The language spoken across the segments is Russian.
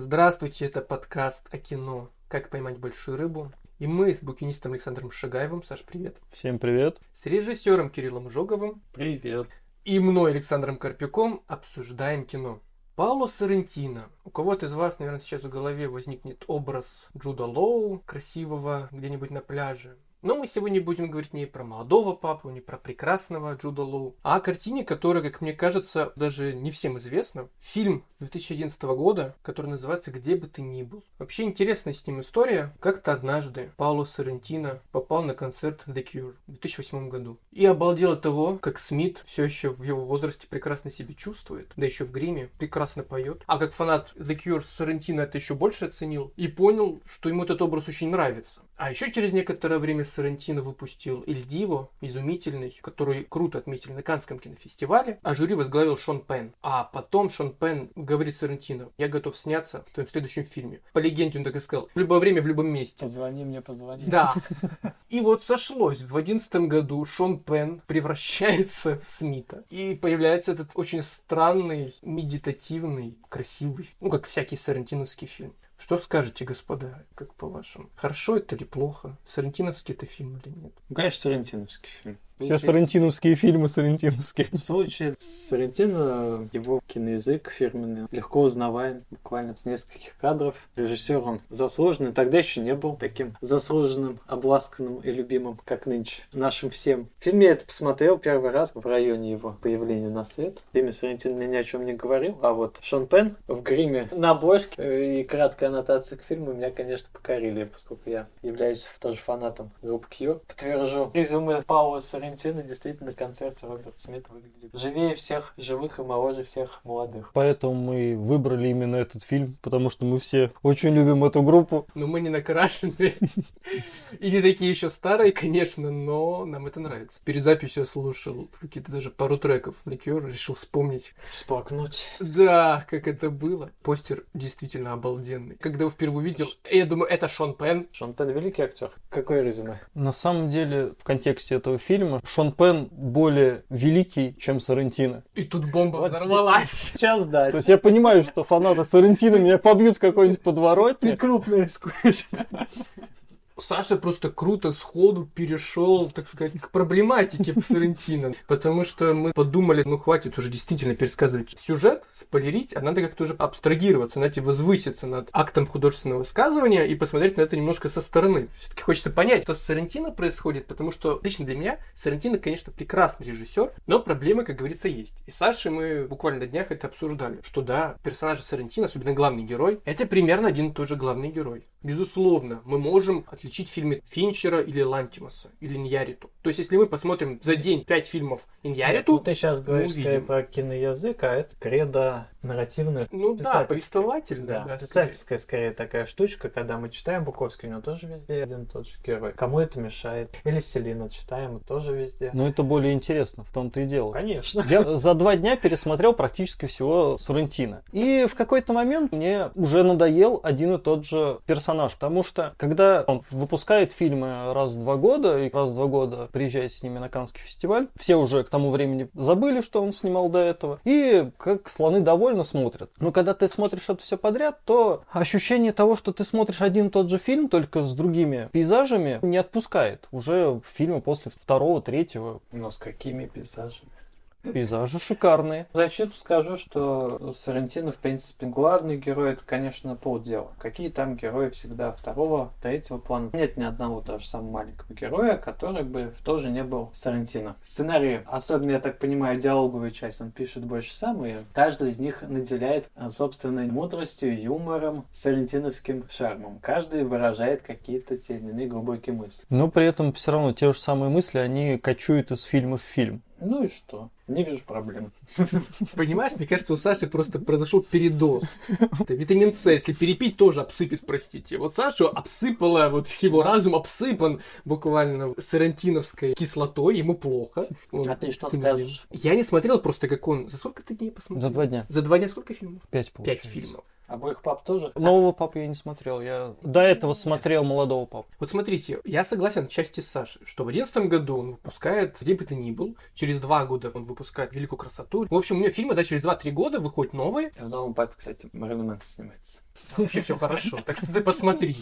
Здравствуйте, это подкаст о кино «Как поймать большую рыбу». И мы с букинистом Александром Шагаевым, Саш, привет, Всем привет. с режиссером Кириллом Жоговым Привет. и мной, Александром Карпюком, обсуждаем кино. Пауло Соррентино. У кого-то из вас, наверное, сейчас в голове возникнет образ Джуда Лоу, красивого где-нибудь на пляже. Но мы сегодня будем говорить не про молодого папу, не про прекрасного Джуда Лоу, а о картине, которая, как мне кажется, даже не всем известна. Фильм 2011 года, который называется «Где бы ты ни был». Вообще интересная с ним история. Как-то однажды Пауло Соррентино попал на концерт The Cure в 2008 году. И обалдел от того, как Смит все еще в его возрасте прекрасно себя чувствует, да еще в гриме, прекрасно поет. А как фанат The Cure Соррентино это еще больше оценил и понял, что ему этот образ очень нравится. А еще через некоторое время Соррентино выпустил «Иль Диво», изумительный, который круто отметили на Канском кинофестивале, а жюри возглавил Шон Пен. А потом Шон Пен говорит Соррентино, я готов сняться в твоем следующем фильме. По легенде он так и сказал, в любое время, в любом месте. Позвони мне, позвони. Да. И вот сошлось. В одиннадцатом году Шон Пен превращается в Смита. И появляется этот очень странный, медитативный, красивый, ну, как всякий сарантиновский фильм. Что скажете, господа, как по-вашему? Хорошо это или плохо? Сарантиновский это фильм или нет? Ну, конечно, Соррентиновский фильм. Все соррентиновские фильмы соррентиновские. В случае с Соррентино его киноязык фирменный легко узнаваем буквально с нескольких кадров. Режиссер он заслуженный, тогда еще не был таким заслуженным, обласканным и любимым, как нынче нашим всем. В фильме я это посмотрел первый раз в районе его появления на свет. В фильме Соррентино мне ни о чем не говорил, а вот Шон Пен в гриме на обложке и краткая аннотация к фильму меня, конечно, покорили, поскольку я являюсь тоже фанатом группы Cure. Подтвержу резюме Паула Соррентино действительно на концерте Роберт Смит выглядит живее всех живых и моложе всех молодых. Поэтому мы выбрали именно этот фильм, потому что мы все очень любим эту группу. Ну, мы не накрашены. Или такие еще старые, конечно, но нам это нравится. Перед записью я слушал какие-то даже пару треков Cure, решил вспомнить. Всплакнуть. Да, как это было. Постер действительно обалденный. Когда его впервые увидел, я думаю, это Шон Пен. Шон Пен великий актер. Какое резюме? На самом деле, в контексте этого фильма, Шон Пен более великий, чем Соррентино. И тут бомба Вот взорвалась. Сейчас да. То есть я понимаю, что фанаты Соррентино меня побьют в какой-нибудь Ты подворотне. крупно рискуешь. Саша просто круто сходу перешел, так сказать, к проблематике Соррентино. Потому что мы подумали, ну хватит уже действительно пересказывать сюжет, спойлерить, а надо как-то уже абстрагироваться, знаете, возвыситься над актом художественного высказывания и посмотреть на это немножко со стороны. Все-таки хочется понять, что с Соррентино происходит, потому что лично для меня Соррентино, конечно, прекрасный режиссер, но проблемы, как говорится, есть. И с Сашей мы буквально на днях это обсуждали, что да, персонаж Соррентино, особенно главный герой, это примерно один и тот же главный герой. Безусловно, мы можем отличить фильмы Финчера или Лантимаса, или Иньяриту. То есть, если мы посмотрим за день пять фильмов Ну, Иньяриту, ты сейчас говоришь увидим. скорее про киноязык, а это кредо нарративное. ну да, писательское. повествовательно, Да, да, скорее. писательская скорее такая штучка, когда мы читаем Буковский, у него тоже везде один и тот же герой. Кому это мешает? Или Селина читаем, и тоже везде. Но это более интересно, в том-то и дело. Конечно. Я за два дня пересмотрел практически всего Соррентино. И в какой-то момент мне уже надоел один и тот же персонаж. Потому что, когда он выпускает фильмы раз в два года, и раз в два года приезжает с ними на Каннский фестиваль, все уже к тому времени забыли, что он снимал до этого. И как слоны довольно смотрят. Но когда ты смотришь это все подряд, то ощущение того, что ты смотришь один и тот же фильм, только с другими пейзажами, не отпускает. Уже фильмы после второго, третьего Но с какими пейзажами? Пейзажи шикарные. В защиту скажу, что Сарантино, в принципе, главный герой это, конечно, полдела. Какие там герои всегда второго, третьего плана. Нет ни одного даже самого маленького героя, который бы тоже не был Сарантино. Сценарий, особенно, я так понимаю, диалоговую часть он пишет больше сам, и каждый из них наделяет а, собственной мудростью, юмором, сарантиновским шармом. Каждый выражает какие-то те или иные глубокие мысли. Но при этом все равно те же самые мысли, они кочуют из фильма в фильм. Ну и что? Не вижу проблем. Понимаешь, мне кажется, у Саши просто произошел передоз. Это витамин С, если перепить, тоже обсыпет, простите. Вот Сашу обсыпала, вот его разум обсыпан буквально сарантиновской кислотой, ему плохо. Он А ты что скажешь? Я не смотрел просто, как он... За сколько ты дней посмотрел? За два дня. За два дня сколько фильмов? Пять Пять получается. фильмов. Обоих пап тоже? Нового папу я не смотрел. Я до этого смотрел молодого папу. Вот смотрите, я согласен отчасти с Сашей, что в одиннадцатом году он выпускает «Где бы ты ни был», через два года он выпускает «Великую красоту». В общем, у него фильмы, да, через два-три года выходят новые. В новом папе, кстати, Мэрилин Мэнсон снимается. Вообще все хорошо, так что ты посмотри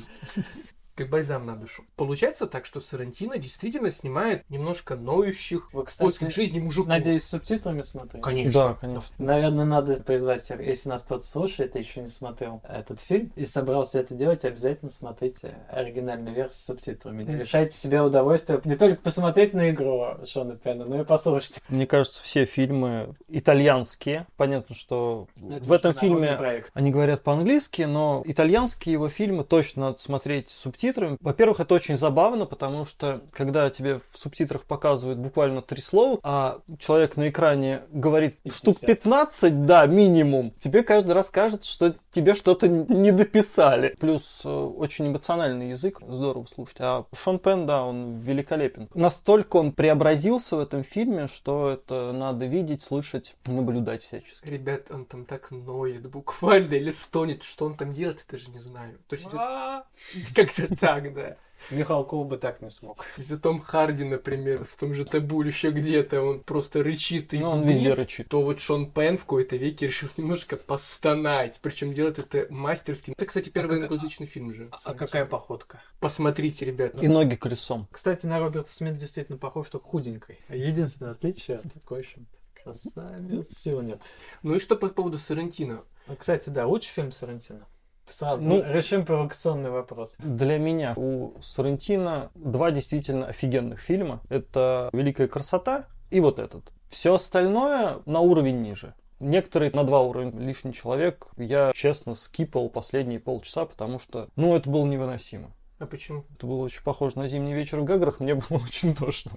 как бальзам на душу. Получается так, что Сарантино действительно снимает немножко ноющих Вы, кстати, жизни мужиков. надеюсь, с субтитрами смотрели? Конечно. Да, конечно. Наверное, надо призвать всех, если нас кто-то слушает и еще не смотрел этот фильм и собрался это делать, обязательно смотрите оригинальную версию с субтитрами. Не лишайте себе удовольствия не только посмотреть на игру Шона Пена, но и послушать. Мне кажется, все фильмы итальянские. Понятно, что Это в этом фильме проект. они говорят по-английски, но итальянские его фильмы точно надо смотреть с субтитрами. Во-первых, это очень забавно, потому что когда тебе в субтитрах показывают буквально три слова, а человек на экране говорит 50. штук 15, да, минимум, тебе каждый раз кажется, что тебе что-то не дописали. Плюс э, очень эмоциональный язык, здорово слушать. А Шон Пен, да, он великолепен. Настолько он преобразился в этом фильме, что это надо видеть, слышать, наблюдать всячески. Ребят, он там так ноет буквально или стонет, что он там делает, я даже не знаю. То есть из-за- как-то так, да. Михалков бы так не смог. Из-за Том Харди, например, в том же Табу или еще где-то, он просто рычит и Ну, он везде рычит. то вот Шон Пен в какой-то веке решил немножко постонать. Причем делает это мастерски. Это, кстати, первый англоязычный фильм же. А какая походка? Посмотрите, ребят. И ноги колесом. Кстати, на Роберта Смит действительно похож, только худенькой. Единственное отличие такое, в общем-то, красавец, сил нет. Ну и что по поводу Сарантино? Ну, Кстати, да, лучший фильм Сарантино. Сразу Ну, решим провокационный вопрос. Для меня у Соррентино два действительно офигенных фильма. Это «Великая красота» и вот этот. Все остальное на уровень ниже. Некоторые на два уровня лишний человек. Я, честно, скипал последние полчаса, потому что, ну, это было невыносимо. А почему? Это было очень похоже на зимний вечер в Гаграх, мне было очень тошно.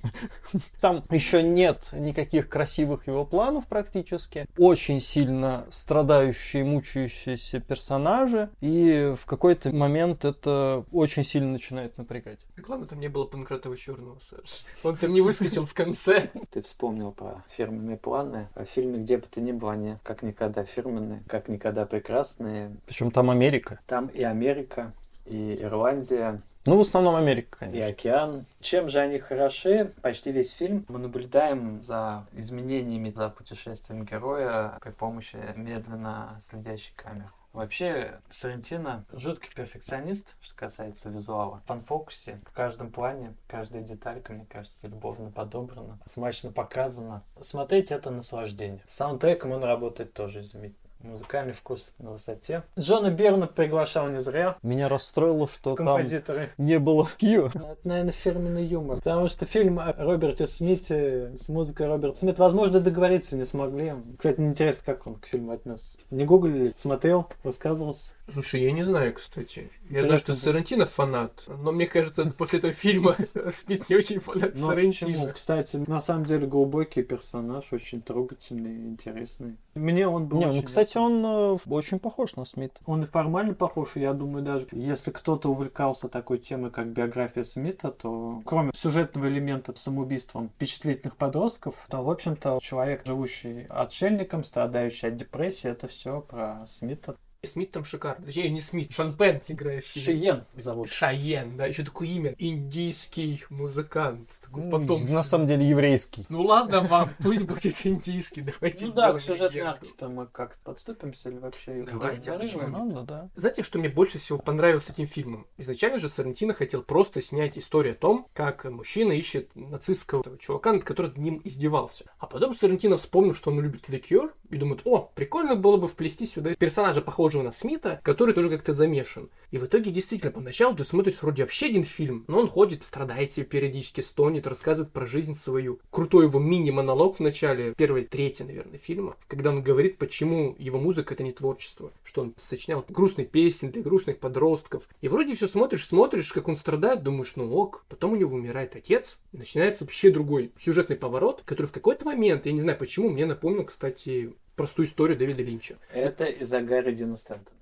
Там еще нет никаких красивых его планов практически. Очень сильно страдающие, мучающиеся персонажи. И в какой-то момент это очень сильно начинает напрягать. И главное, там не было Панкратова Черного, Саш. Он там не выскочил в конце. Ты вспомнил про фирменные планы. В фильме «Где бы ты ни был», они как никогда фирменные, как никогда прекрасные. Причем там Америка. Там и Америка, и Ирландия, Ну, в основном Америка, и конечно. океан. Чем же они хороши? Почти весь фильм мы наблюдаем за изменениями, за путешествием героя при помощи медленно следящей камеры. Вообще, Сарантино жуткий перфекционист, что касается визуала. В фан-фокусе в каждом плане, каждая деталька, мне кажется, любовно подобрана, смачно показана. Смотреть это наслаждение. С саундтреком он работает тоже изумительно. Музыкальный вкус на высоте. Джона Берна приглашал не зря. Меня расстроило, что там Композиторы. не было Киева. Это, наверное, фирменный юмор. Потому что фильм о Роберте Смите с музыкой Роберта Смит, возможно, договориться не смогли. Кстати, интересно, как он к фильму отнес. Не гуглили, смотрел, высказывался. Слушай, я не знаю, кстати. Я Интересно знаю, что. Сарантино фанат, но мне кажется, после этого фильма Смит не очень фанат Но Сарантино. почему? Кстати, на самом деле глубокий персонаж, очень трогательный и интересный. Мне он был Не, очень ну, кстати, он э, очень похож на Смита. Он и формально похож, я думаю, даже если кто-то увлекался такой темой, как биография Смита, то кроме сюжетного элемента самоубийством впечатлительных подростков, то, в общем-то, человек, живущий отшельником, страдающий от депрессии, это все про Смита. Смит там шикарный. Точнее, не Смит, Шон Пен играющий. Шиен зовут. Шайен, да, еще такое имя. Индийский музыкант. Такой потом. На самом деле еврейский. Ну ладно вам, пусть будет индийский, давайте Ну да, к сюжетной арке-то мы как-то подступимся или вообще Давайте, Надо, да. Знаете, что мне больше всего понравилось с этим фильмом? Изначально же Сарантино хотел просто снять историю о том, как мужчина ищет нацистского чувака, над которым над ним издевался. А потом Сарантино вспомнил, что он любит The Cure, и думает, о, прикольно было бы вплести сюда персонажа, похожего на Смита, который тоже как-то замешан. И в итоге, действительно, поначалу ты смотришь вроде вообще один фильм, но он ходит, страдает себе периодически, стонет, рассказывает про жизнь свою. Крутой его мини-монолог в начале первой трети, наверное, фильма, когда он говорит, почему его музыка это не творчество, что он сочинял грустные песни для грустных подростков. И вроде все смотришь, смотришь, как он страдает, думаешь, ну ок. Потом у него умирает отец, и начинается вообще другой сюжетный поворот, который в какой-то момент, я не знаю почему, мне напомнил, кстати, простую историю Дэвида Линча. Это из-за Гарри Дина Стэнтона.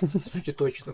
Слушайте, точно.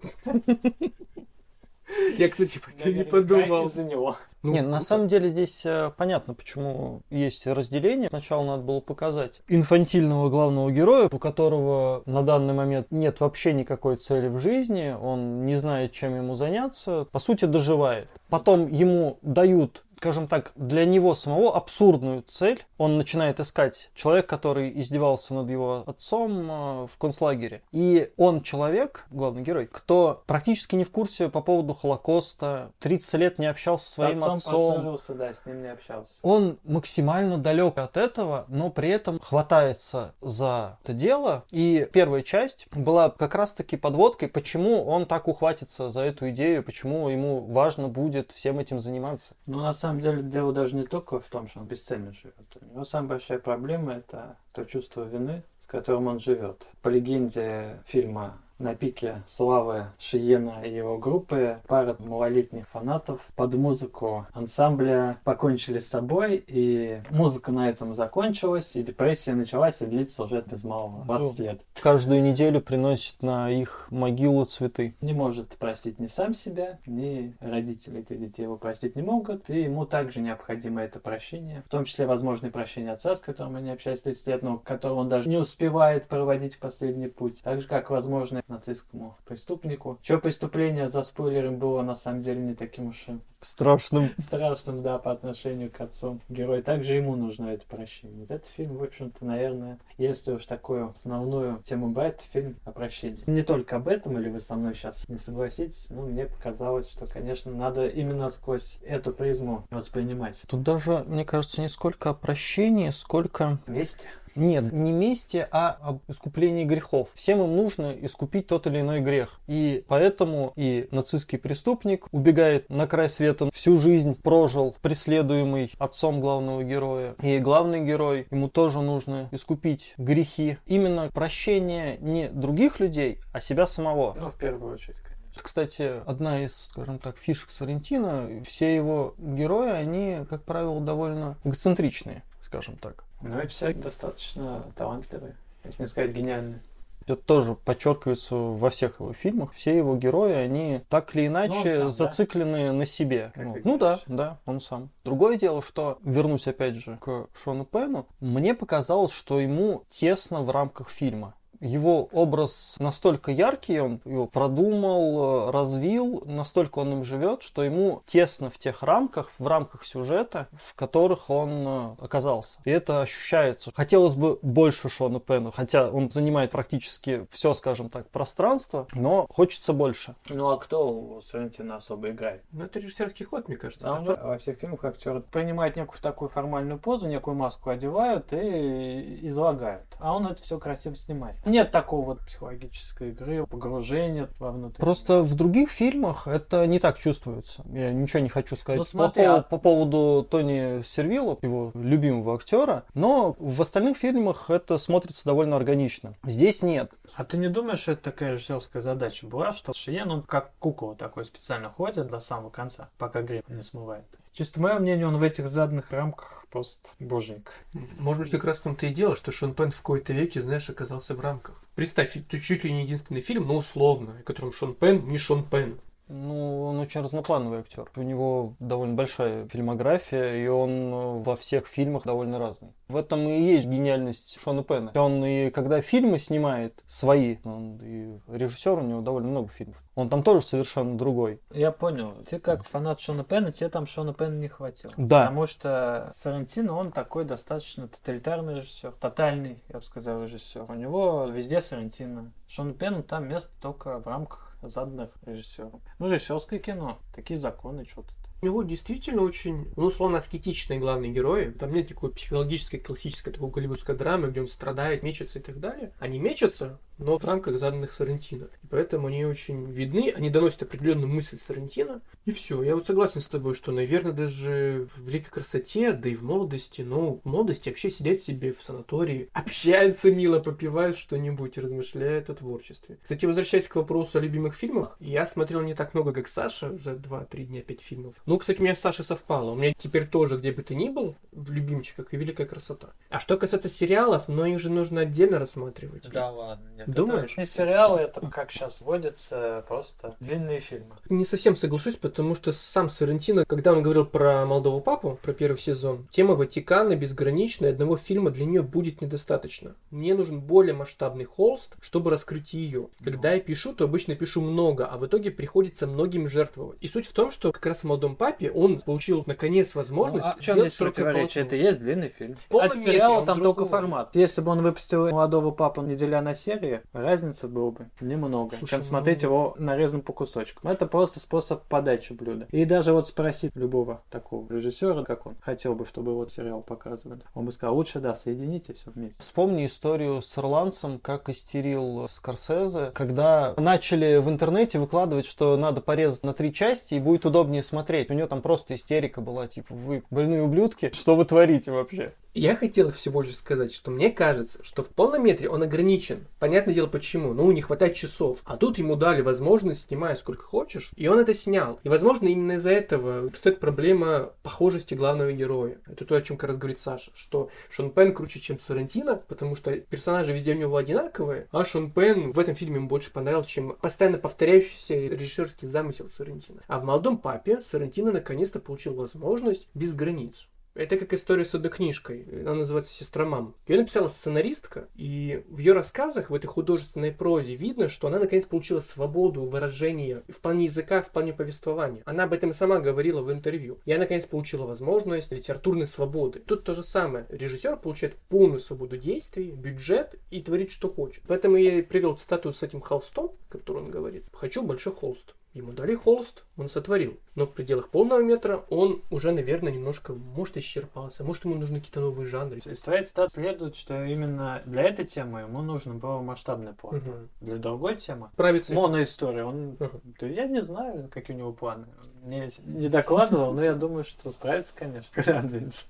Я, кстати, по тебе не подумал. из-за него. Ну, Не, на самом деле здесь э, понятно, почему есть разделение. Сначала надо было показать инфантильного главного героя, у которого на данный момент нет вообще никакой цели в жизни, он не знает, чем ему заняться, по сути доживает. Потом ему дают скажем так, для него самого абсурдную цель. Он начинает искать человек, который издевался над его отцом э, в концлагере. И он человек, главный герой, кто практически не в курсе по поводу Холокоста, 30 лет не общался со своим с отцом отцом. поссорился, да, с ним не общался. Он максимально далек от этого, но при этом хватается за это дело. И первая часть была как раз-таки подводкой, почему он так ухватится за эту идею, почему ему важно будет всем этим заниматься. Ну, на самом деле, дело даже не только в том, что он бесцельно живет. У него самая большая проблема – это то чувство вины, с которым он живет. По легенде фильма на пике славы Шиена и его группы пара малолетних фанатов под музыку ансамбля покончили с собой, и музыка на этом закончилась, и депрессия началась, и длится уже без малого 20 лет. Каждую неделю приносит на их могилу цветы. Не может простить ни сам себя, ни родители этих детей его простить не могут, и ему также необходимо это прощение, в том числе, возможно, и прощение отца, с которым они общались 30 лет, но которого он даже не успевает проводить в последний путь, так же, как, возможно, нацистскому преступнику, чье преступление за спойлером было на самом деле не таким уж и Страшным. страшным, да, по отношению к отцу героя. Также ему нужно это прощение. Вот этот фильм, в общем-то, наверное, если уж такую основную тему брать, фильм о прощении. Не только об этом, или вы со мной сейчас не согласитесь, но мне показалось, что, конечно, надо именно сквозь эту призму воспринимать. Тут даже, мне кажется, не сколько о прощении, сколько Вместе. Нет, не мести, а об искуплении грехов. Всем им нужно искупить тот или иной грех. И поэтому и нацистский преступник убегает на край света, всю жизнь прожил, преследуемый отцом главного героя. И главный герой, ему тоже нужно искупить грехи. Именно прощение не других людей, а себя самого. Ну, в первую очередь. Это, кстати, одна из, скажем так, фишек Соррентино. Все его герои, они, как правило, довольно эгоцентричные, скажем так. Ну и все достаточно талантливые, если не сказать гениальные. Это тоже подчеркивается во всех его фильмах. Все его герои, они так или иначе Ну, сам, да? зациклены на себе. Как Ну, ну да, да, он сам. Другое дело, что, вернусь опять же к Шону Пену, мне показалось, что ему тесно в рамках фильма. Его образ настолько яркий, он его продумал, э, развил, настолько он им живет, что ему тесно в тех рамках, в рамках сюжета, в которых он э, оказался. И это ощущается. Хотелось бы больше Шона Пену, хотя он занимает практически все, скажем так, пространство, но хочется больше. Ну а кто у Соррентино особо играет? Ну, это режиссерский ход, мне кажется. А он во всех фильмах актеры принимают некую такую формальную позу, некую маску одевают и излагают. А он это все красиво снимает. Нет такого вот психологической игры, погружения вовнутрь. Просто в других фильмах это не так чувствуется. Я ничего не хочу сказать Ну, смотри, плохого а- по поводу Тони Сервилла, его любимого актера, но в остальных фильмах это смотрится довольно органично. Здесь нет. А ты не думаешь, что это такая режиссерская задача была, что Шиен, он как кукла такой специально ходит до самого конца, пока грим не смывает? Чисто мое мнение, он в этих заданных рамках просто боженька. Может быть, как раз в том-то и дело, что Шон Пен в какой-то веке, знаешь, оказался в рамках. Представь, это чуть ли не единственный фильм, но условно, в котором Шон Пен не Шон Пен. Ну, он очень разноплановый актер. У него довольно большая фильмография, и он э, во всех фильмах довольно разный. В этом и есть гениальность Шона Пена. Он и когда фильмы снимает свои, он и режиссер, у него довольно много фильмов. Он там тоже совершенно другой. Я понял. Ты как фанат Шона Пена, тебе там Шона Пена не хватило. Да. Потому что Сарантино, он такой достаточно тоталитарный режиссер, тотальный, я бы сказал, режиссер. У него везде Сарантино. Шон Пену там место только в рамках заданных режиссером. Ну, режиссерское кино. Такие законы, что-то. У него действительно очень, ну, условно, аскетичные главные герои. Там нет такой психологической, классической такой голливудской драмы, где он страдает, мечется и так далее. Они мечутся, но в рамках заданных Сарантино. И поэтому они очень видны, они доносят определенную мысль Сарантино. И все. Я вот согласен с тобой, что, наверное, даже в великой красоте, да и в молодости, ну, в молодости вообще сидят себе в санатории, общаются мило, попивают что-нибудь, размышляют о творчестве. Кстати, возвращаясь к вопросу о любимых фильмах, я смотрел не так много, как Саша, за 2-3 дня 5 фильмов. Ну, кстати, у меня с Сашей совпало. У меня теперь тоже, где бы ты ни был, в любимчиках и великая красота. А что касается сериалов, но их же нужно отдельно рассматривать. ладно, Думаешь? Не сериалы, это как сейчас водится, просто длинные фильмы. Не совсем соглашусь, потому что сам Сарантино, когда он говорил про молодого папу, про первый сезон, тема Ватикана безграничная, одного фильма для нее будет недостаточно. Мне нужен более масштабный холст, чтобы раскрыть ее. Когда я пишу, то обычно пишу много, а в итоге приходится многим жертвовать. И суть в том, что как раз в молодом папе он получил наконец возможность. Ну, а в чем здесь противоречие? Это есть длинный фильм. В полном От сериала там другой. только формат. Если бы он выпустил молодого папу неделя на серии, разница было бы немного, Слушай, чем ну- смотреть его нарезанным по кусочкам. Это просто способ подачи блюда. И даже вот спросить любого такого режиссера, как он хотел бы, чтобы его сериал показывали, он бы сказал, лучше да, соедините все вместе. Вспомни историю с ирландцем, как истерил Скорсезе, когда начали в интернете выкладывать, что надо порезать на три части и будет удобнее смотреть. У него там просто истерика была, типа, вы больные ублюдки, что вы творите вообще? Я хотел всего лишь сказать, что мне кажется, что в полном метре он ограничен. Понятное дело почему. Ну, не хватает часов. А тут ему дали возможность, снимай сколько хочешь. И он это снял. И, возможно, именно из-за этого стоит проблема похожести главного героя. Это то, о чем как раз говорит Саша. Что Шон Пен круче, чем Сарантино, потому что персонажи везде у него одинаковые. А Шон Пен в этом фильме ему больше понравился, чем постоянно повторяющийся режиссерский замысел Сарантино. А в «Молодом папе» Сарантино наконец-то получил возможность без границ. Это как история с книжкой. Она называется «Сестра мам». Ее написала сценаристка, и в ее рассказах, в этой художественной прозе, видно, что она наконец получила свободу выражения в плане языка, в плане повествования. Она об этом и сама говорила в интервью. Я наконец получила возможность литературной свободы. Тут то же самое. Режиссер получает полную свободу действий, бюджет и творит, что хочет. Поэтому я и привел цитату с этим холстом, который он говорит. «Хочу большой холст». Ему дали холст, он сотворил. Но в пределах полного метра он уже, наверное, немножко, может, исчерпался. Может, ему нужны какие-то новые жанры. Из твоей цитаты следует, что именно для этой темы ему нужно было масштабный план. Мгм. Для другой темы Справиться. Моноистория, он... Мгм. Да я не знаю, какие у него планы. Мне не докладывал, но я думаю, что справится, конечно, когда.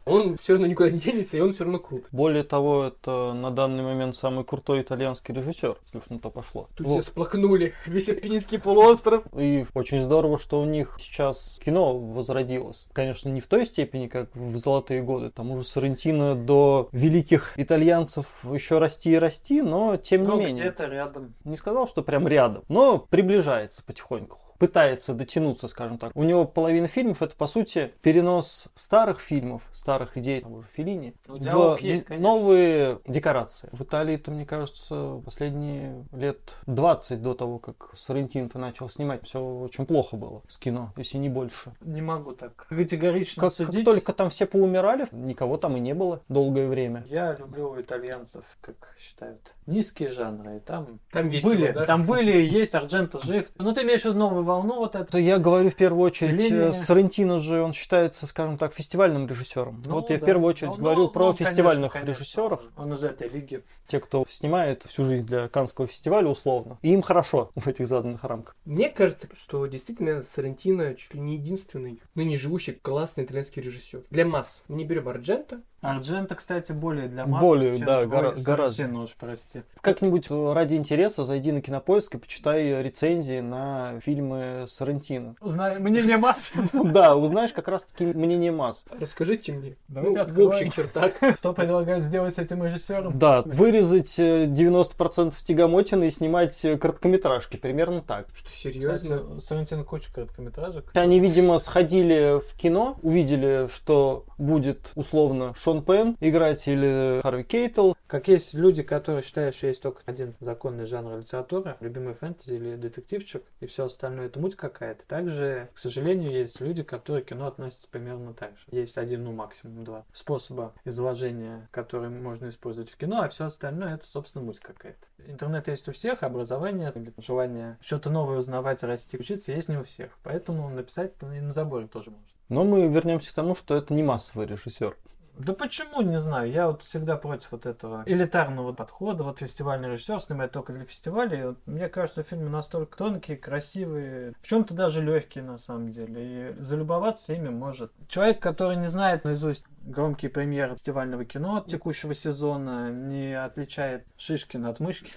Он все равно никуда не денется, и он все равно крут. Более того, это на данный момент самый крутой итальянский режиссер, если уж на то пошло. Тут Вот. все сплакнули. Весь Апеннинский полуостров. И очень здорово, что у них сейчас кино возродилось. Конечно, не в той степени, как в золотые годы. Тому же Соррентино до великих итальянцев еще расти и расти, но тем не Ну, менее. где-то рядом. Не сказал, что прям рядом, но приближается потихоньку. Пытается дотянуться, скажем так. У него половина фильмов это, по сути, перенос старых фильмов, старых идей, того же Филини, Ну, в есть, конечно. новые декорации. В Италии-то, мне кажется, последние лет 20 до того, как Соррентино-то начал снимать, все очень плохо было с кино, если не больше. Не могу так категорично Как, как судить. только там все поумирали, никого там и не было долгое время. Я люблю итальянцев, как считают, низкие жанры. И там Там весело, были, да? там были, и есть Ардженто жив. Ну, ты имеешь в виду новую волну вот эту? Я говорю в первую очередь, э, Соррентино же, он считается, скажем так, фестивальным режиссером. Ну, вот я в первую очередь Ну, говорю ну, про ну, фестивальных конечно, режиссерах, Он из этой лиги. те, кто снимает всю жизнь для Канского фестиваля условно. И им хорошо в этих заданных рамках. Мне кажется, что действительно Сарантино чуть ли не единственный ныне живущий классный итальянский режиссер. Для масс. Мы не берем Арджента. Ардженто, кстати, более для масс, Более, чем да, твой гора- гораздо. Сарантино уж, прости. Как-нибудь э, ради интереса зайди на кинопоиск и почитай рецензии на фильмы Соррентино. Узнай мнение масс. Да, узнаешь как раз-таки мнение масс. Расскажите мне. Давайте ну, в общих чертах. Что предлагают сделать с этим режиссером? Да, вырезать э, 90% тягомотины и снимать э, короткометражки, примерно так. Что, серьезно? Кстати, Сарантино куча короткометражек. Они, видимо, сходили в кино, увидели, что будет условно Шон Пен играть или Харви Кейтл. Как есть люди, которые считают, что есть только один законный жанр литературы, любимый фэнтези или детективчик, и все остальное это муть какая-то. Также, к сожалению, есть люди, которые к кино относятся примерно так же. Есть один, ну максимум два способа изложения, которые можно использовать в кино, а все остальное это, собственно, муть какая-то. Интернет есть у всех, образование, желание что-то новое узнавать, расти, учиться есть не у всех. Поэтому написать и на заборе тоже можно. Но мы вернемся к тому, что это не массовый режиссер. Да почему, не знаю. Я вот всегда против вот этого элитарного подхода. Вот фестивальный режиссер снимает только для фестивалей. Вот мне кажется, фильмы настолько тонкие, красивые, в чем-то даже легкие на самом деле. И залюбоваться ими может. Человек, который не знает наизусть громкие премьеры фестивального кино текущего сезона, не отличает Шишкина от Мышкина.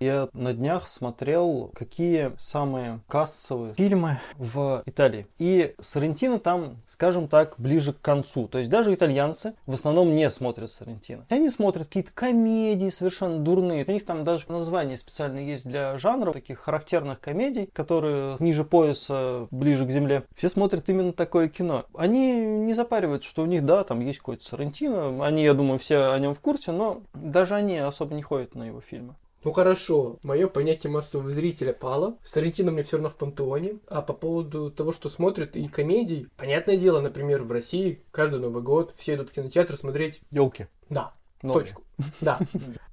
Я на днях смотрел, какие самые кассовые фильмы в Италии. И Соррентино там, скажем так, ближе к концу. То есть даже итальянцы в основном не смотрят Соррентино. Они смотрят какие-то комедии совершенно дурные. У них там даже название специально есть для жанра таких характерных комедий, которые ниже пояса, ближе к земле. Все смотрят именно такое кино. Они не запариваются, что у них, да, там есть какой-то Соррентино. Они, я думаю, все о нем в курсе, но даже они особо не ходят на его фильмы. Ну хорошо, мое понятие массового зрителя пало. Сарантино мне все равно в пантеоне. А по поводу того, что смотрят и комедий, понятное дело, например, в России каждый Новый год все идут в кинотеатр смотреть. Елки. Да, Точку. Да.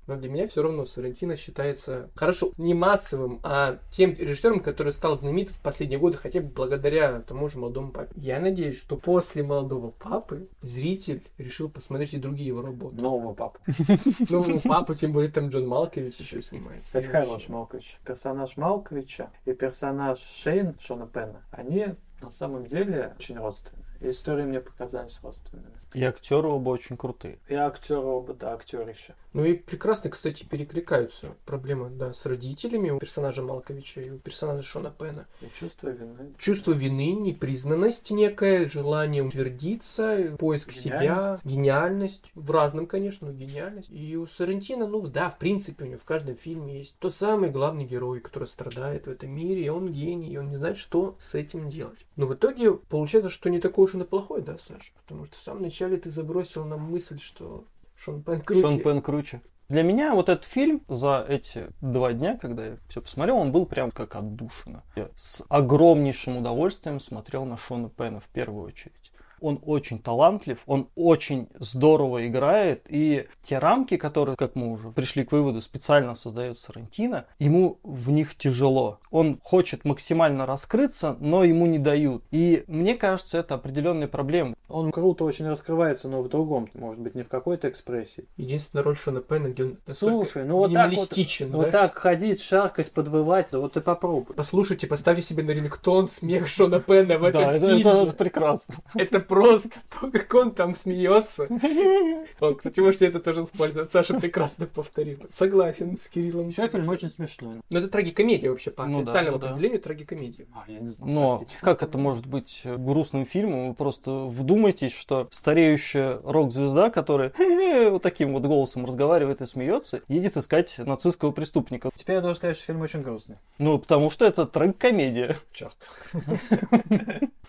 Но для меня все равно Сарантино считается хорошо, не массовым, а тем режиссером, который стал знаменитым в последние годы, хотя бы благодаря тому же молодому папе. Я надеюсь, что после молодого папы зритель решил посмотреть и другие его работы. Нового папу. Нового папу, тем более там Джон Малкович еще снимается. Кстати, хорош Малкович. Персонаж Малковича и персонаж Шейн Шона Пенна, они на самом деле очень родственны. Истории мне показались родственными. И актеры оба очень крутые. И актеры оба, да, актерище. Ну и прекрасно, кстати, перекликаются проблемы, да, с родителями у персонажа Малковича и у персонажа Шона Пена. И чувство вины. Чувство вины, непризнанность некая, желание утвердиться, поиск себя, Гениальность. гениальность. В разном, конечно, но гениальность. И у Сарантино, ну да, в принципе, у него в каждом фильме есть тот самый главный герой, который страдает в этом мире, и он гений, и он не знает, что с этим делать. Но в итоге получается, что не такой уж он и плохой, да, Саш? Потому что в самом начале ты забросил нам мысль, что Шон Пен круче. Шон Пен круче. Для меня вот этот фильм за эти два дня, когда я все посмотрел, он был прям как отдушина. Я с огромнейшим удовольствием смотрел на Шона Пена в первую очередь. Он очень талантлив, он очень здорово играет, и те рамки, которые, как мы уже пришли к выводу, специально создает Сарантино, ему в них тяжело. Он хочет максимально раскрыться, но ему не дают. И мне кажется, это определенная проблема. Он круто очень раскрывается, но в другом, может быть, не в какой-то экспрессии. Единственная роль Шона Пена, где он Слушай, ну вот так вот, да? вот так ходить, шаркать, подвывать, да вот ты попробуй. Послушайте, поставьте себе на рингтон смех Шона Пена в этом Да, это, фильме. это- это прекрасно. Это просто то, как он там смеется. Он, кстати, можете это тоже использовать. Саша прекрасно повторил. Согласен с Кириллом. Еще фильм очень смешной. Но это трагикомедия вообще, по Ну официальному ну да. определению трагикомедия. А, я не знаю, Но простите. как это может быть грустным фильмом? Вы просто вдумайтесь, что стареющая рок-звезда, которая вот таким вот голосом разговаривает и смеется, едет искать нацистского преступника. Теперь я должен сказать, что фильм очень грустный. Ну, потому что это трагикомедия. Черт.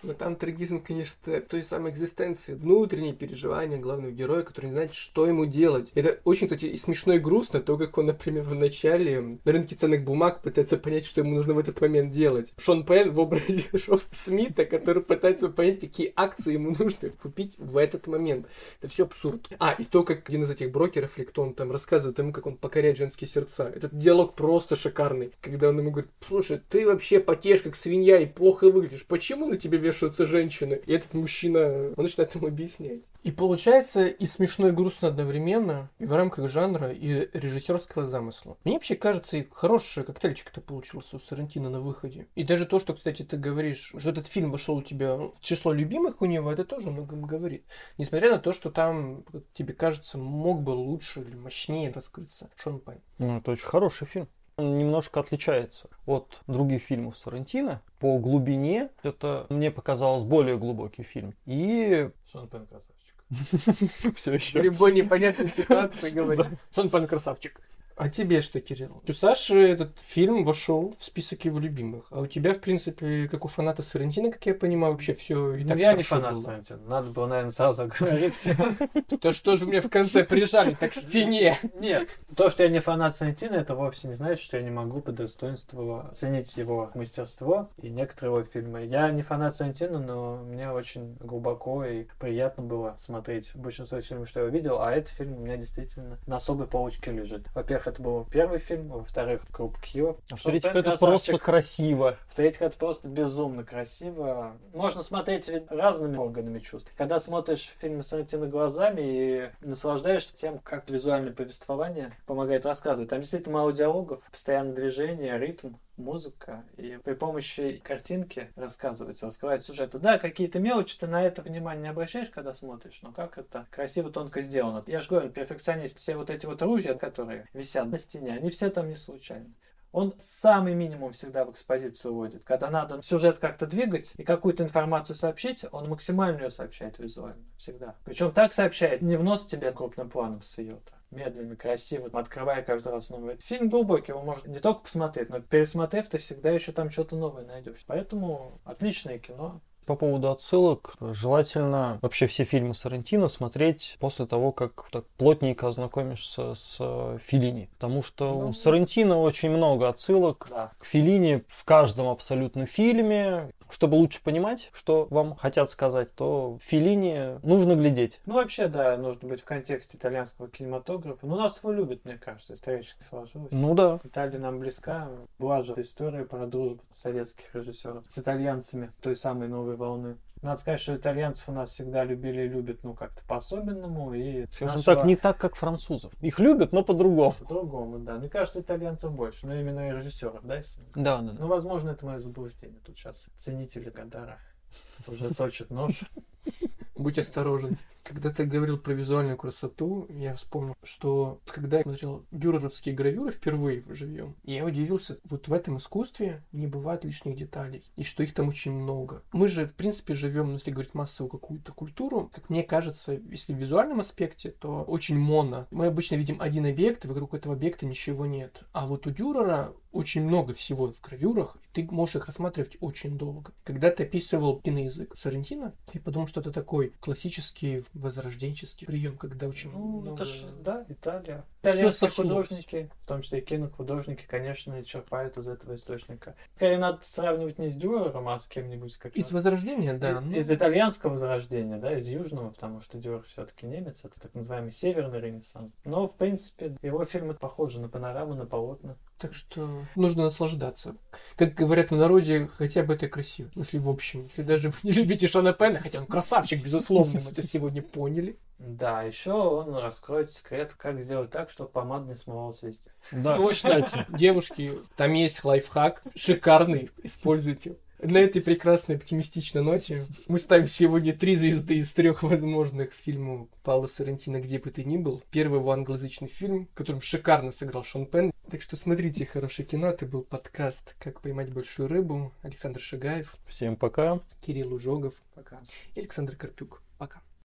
Но там трагизм, конечно, той самой экзистенции, внутренние переживания главного героя, который не знает, что ему делать. Это очень, кстати, смешно и грустно, то, как он, например, в начале на рынке ценных бумаг пытается понять, что ему нужно в этот момент делать. Шон Пен в образе Шона Смита, который пытается понять, какие акции ему нужно купить в этот момент. Это все абсурд. А, и то, как один из этих брокеров, или кто он там рассказывает ему, как он покоряет женские сердца. Этот диалог просто шикарный. Когда он ему говорит, слушай, ты вообще потеешь как свинья и плохо выглядишь. Почему на тебе вешаются женщины? И этот мужчина, он начинает ему объяснять. И получается и смешно, и грустно одновременно, и в рамках жанра, и режиссерского замысла. Мне вообще кажется, и хороший коктейльчик-то получился у Сарантино на выходе. И даже то, что, кстати, ты говоришь, что этот фильм вошел у тебя в число любимых у него, это тоже многом говорит. Несмотря на то, что там, тебе кажется, мог бы лучше или мощнее раскрыться Шон Пен. Ну, это очень хороший фильм. Он немножко отличается от других фильмов Сарантино. По глубине это мне показалось более глубокий фильм. И Шон Пен красавчик. все В еще. любой непонятной ситуации говорит. Шон Пен красавчик. А тебе что, Кирилл? У Саши этот фильм вошел в список его любимых. А у тебя, в принципе, как у фаната Сарантино, как я понимаю, вообще все и Ну, так я не фанат было. Сарантино. Надо было, наверное, сразу оговориться. То что же мне в конце прижали так к стене? Нет, то, что я не фанат Сарантино, это вовсе не значит, что я не могу по достоинству оценить его мастерство и некоторые его фильмы. Я не фанат Сарантино, но мне очень глубоко и приятно было смотреть большинство фильмов, что я увидел, а этот фильм у меня действительно на особой полочке лежит. Во-первых, это был первый фильм, во-вторых, Круп Кью. А в-третьих, это красавчик. просто красиво. В-третьих, это просто безумно красиво. Можно смотреть разными органами чувств. Когда смотришь фильмы Сарантино глазами и наслаждаешься тем, как визуальное повествование помогает рассказывать. Там действительно мало диалогов, постоянное движение, ритм. Музыка, и при помощи картинки рассказывается, раскрывает сюжет. Да, какие-то мелочи, ты на это внимание не обращаешь, когда смотришь, но как это красиво, тонко сделано. Я же говорю, перфекционист, все вот эти вот ружья, которые висят на стене, они все там не случайны он самый минимум всегда в экспозицию вводит. Когда надо сюжет как-то двигать и какую-то информацию сообщить, он максимально ее сообщает визуально. Всегда. Причем так сообщает, не в нос тебе крупным планом сует, а медленно, красиво, открывая каждый раз новый. Фильм глубокий, его можно не только посмотреть, но пересмотрев, ты всегда еще там что-то новое найдешь. Поэтому отличное кино. По поводу отсылок, желательно вообще все фильмы Сарантино смотреть после того, как так плотненько ознакомишься с э, Филини. Потому что ну, у Сарантино очень много отсылок да. к Филини в каждом абсолютно фильме. Чтобы лучше понимать, что вам хотят сказать, то Филини нужно глядеть. Ну, вообще, да, нужно быть в контексте итальянского кинематографа. Ну, нас его любят, мне кажется, исторически сложилось. Ну да. Италия нам близка. Была же история про дружбу советских режиссеров с итальянцами той самой новой волны. Надо сказать, что итальянцев у нас всегда любили и любят, ну, как-то по-особенному. И Скажем нашего... так, не так, как французов. Их любят, но по-другому. По-другому, да. Мне кажется, итальянцев больше, но именно и режиссеров, да? Если... Да, да, да. Ну, возможно, это мое заблуждение. Тут сейчас ценители Гадара уже точат нож. Будь осторожен. Когда ты говорил про визуальную красоту, я вспомнил, что когда я смотрел бюреровские гравюры впервые живьем, я удивился, вот в этом искусстве не бывает лишних деталей, и что их там очень много. Мы же, в принципе, живем, ну, если говорить массовую какую-то культуру, как мне кажется, если в визуальном аспекте, то очень моно. Мы обычно видим один объект, и вокруг этого объекта ничего нет. А вот у Дюрера очень много всего в гравюрах, и ты можешь их рассматривать очень долго. Когда ты описывал киноязык Соррентино, я подумал, что это такой классический возрожденческий прием, когда очень ну, много... это ж, да, Италия. Итальянские художники, в том числе и кинохудожники, конечно, черпают из этого источника. Скорее, надо сравнивать не с Дюрером, а с кем-нибудь как Из Возрождения, да. Ну... из итальянского Возрождения, да, из южного, потому что Дюрер все-таки немец, это так называемый северный ренессанс. Но, в принципе, его фильмы похожи на панораму, на полотна. Так что нужно наслаждаться. Как говорят в народе, хотя бы это красиво. Если в общем, если даже вы не любите Шона Пена, хотя он красавчик, безусловно, мы это сегодня поняли. Да, еще он раскроет секрет, как сделать так, чтобы помада не смывалась везде. Да, точно. Девушки, там есть лайфхак, шикарный, используйте. На этой прекрасной оптимистичной ноте мы ставим сегодня три звезды из трех возможных фильмов Паула Сарантино «Где бы ты ни был». Первый его англоязычный фильм, в котором шикарно сыграл Шон Пен. Так что смотрите хорошее кино. Это был подкаст «Как поймать большую рыбу». Александр Шагаев. Всем пока. Кирилл Ужогов. Пока. И Александр Карпюк. Пока.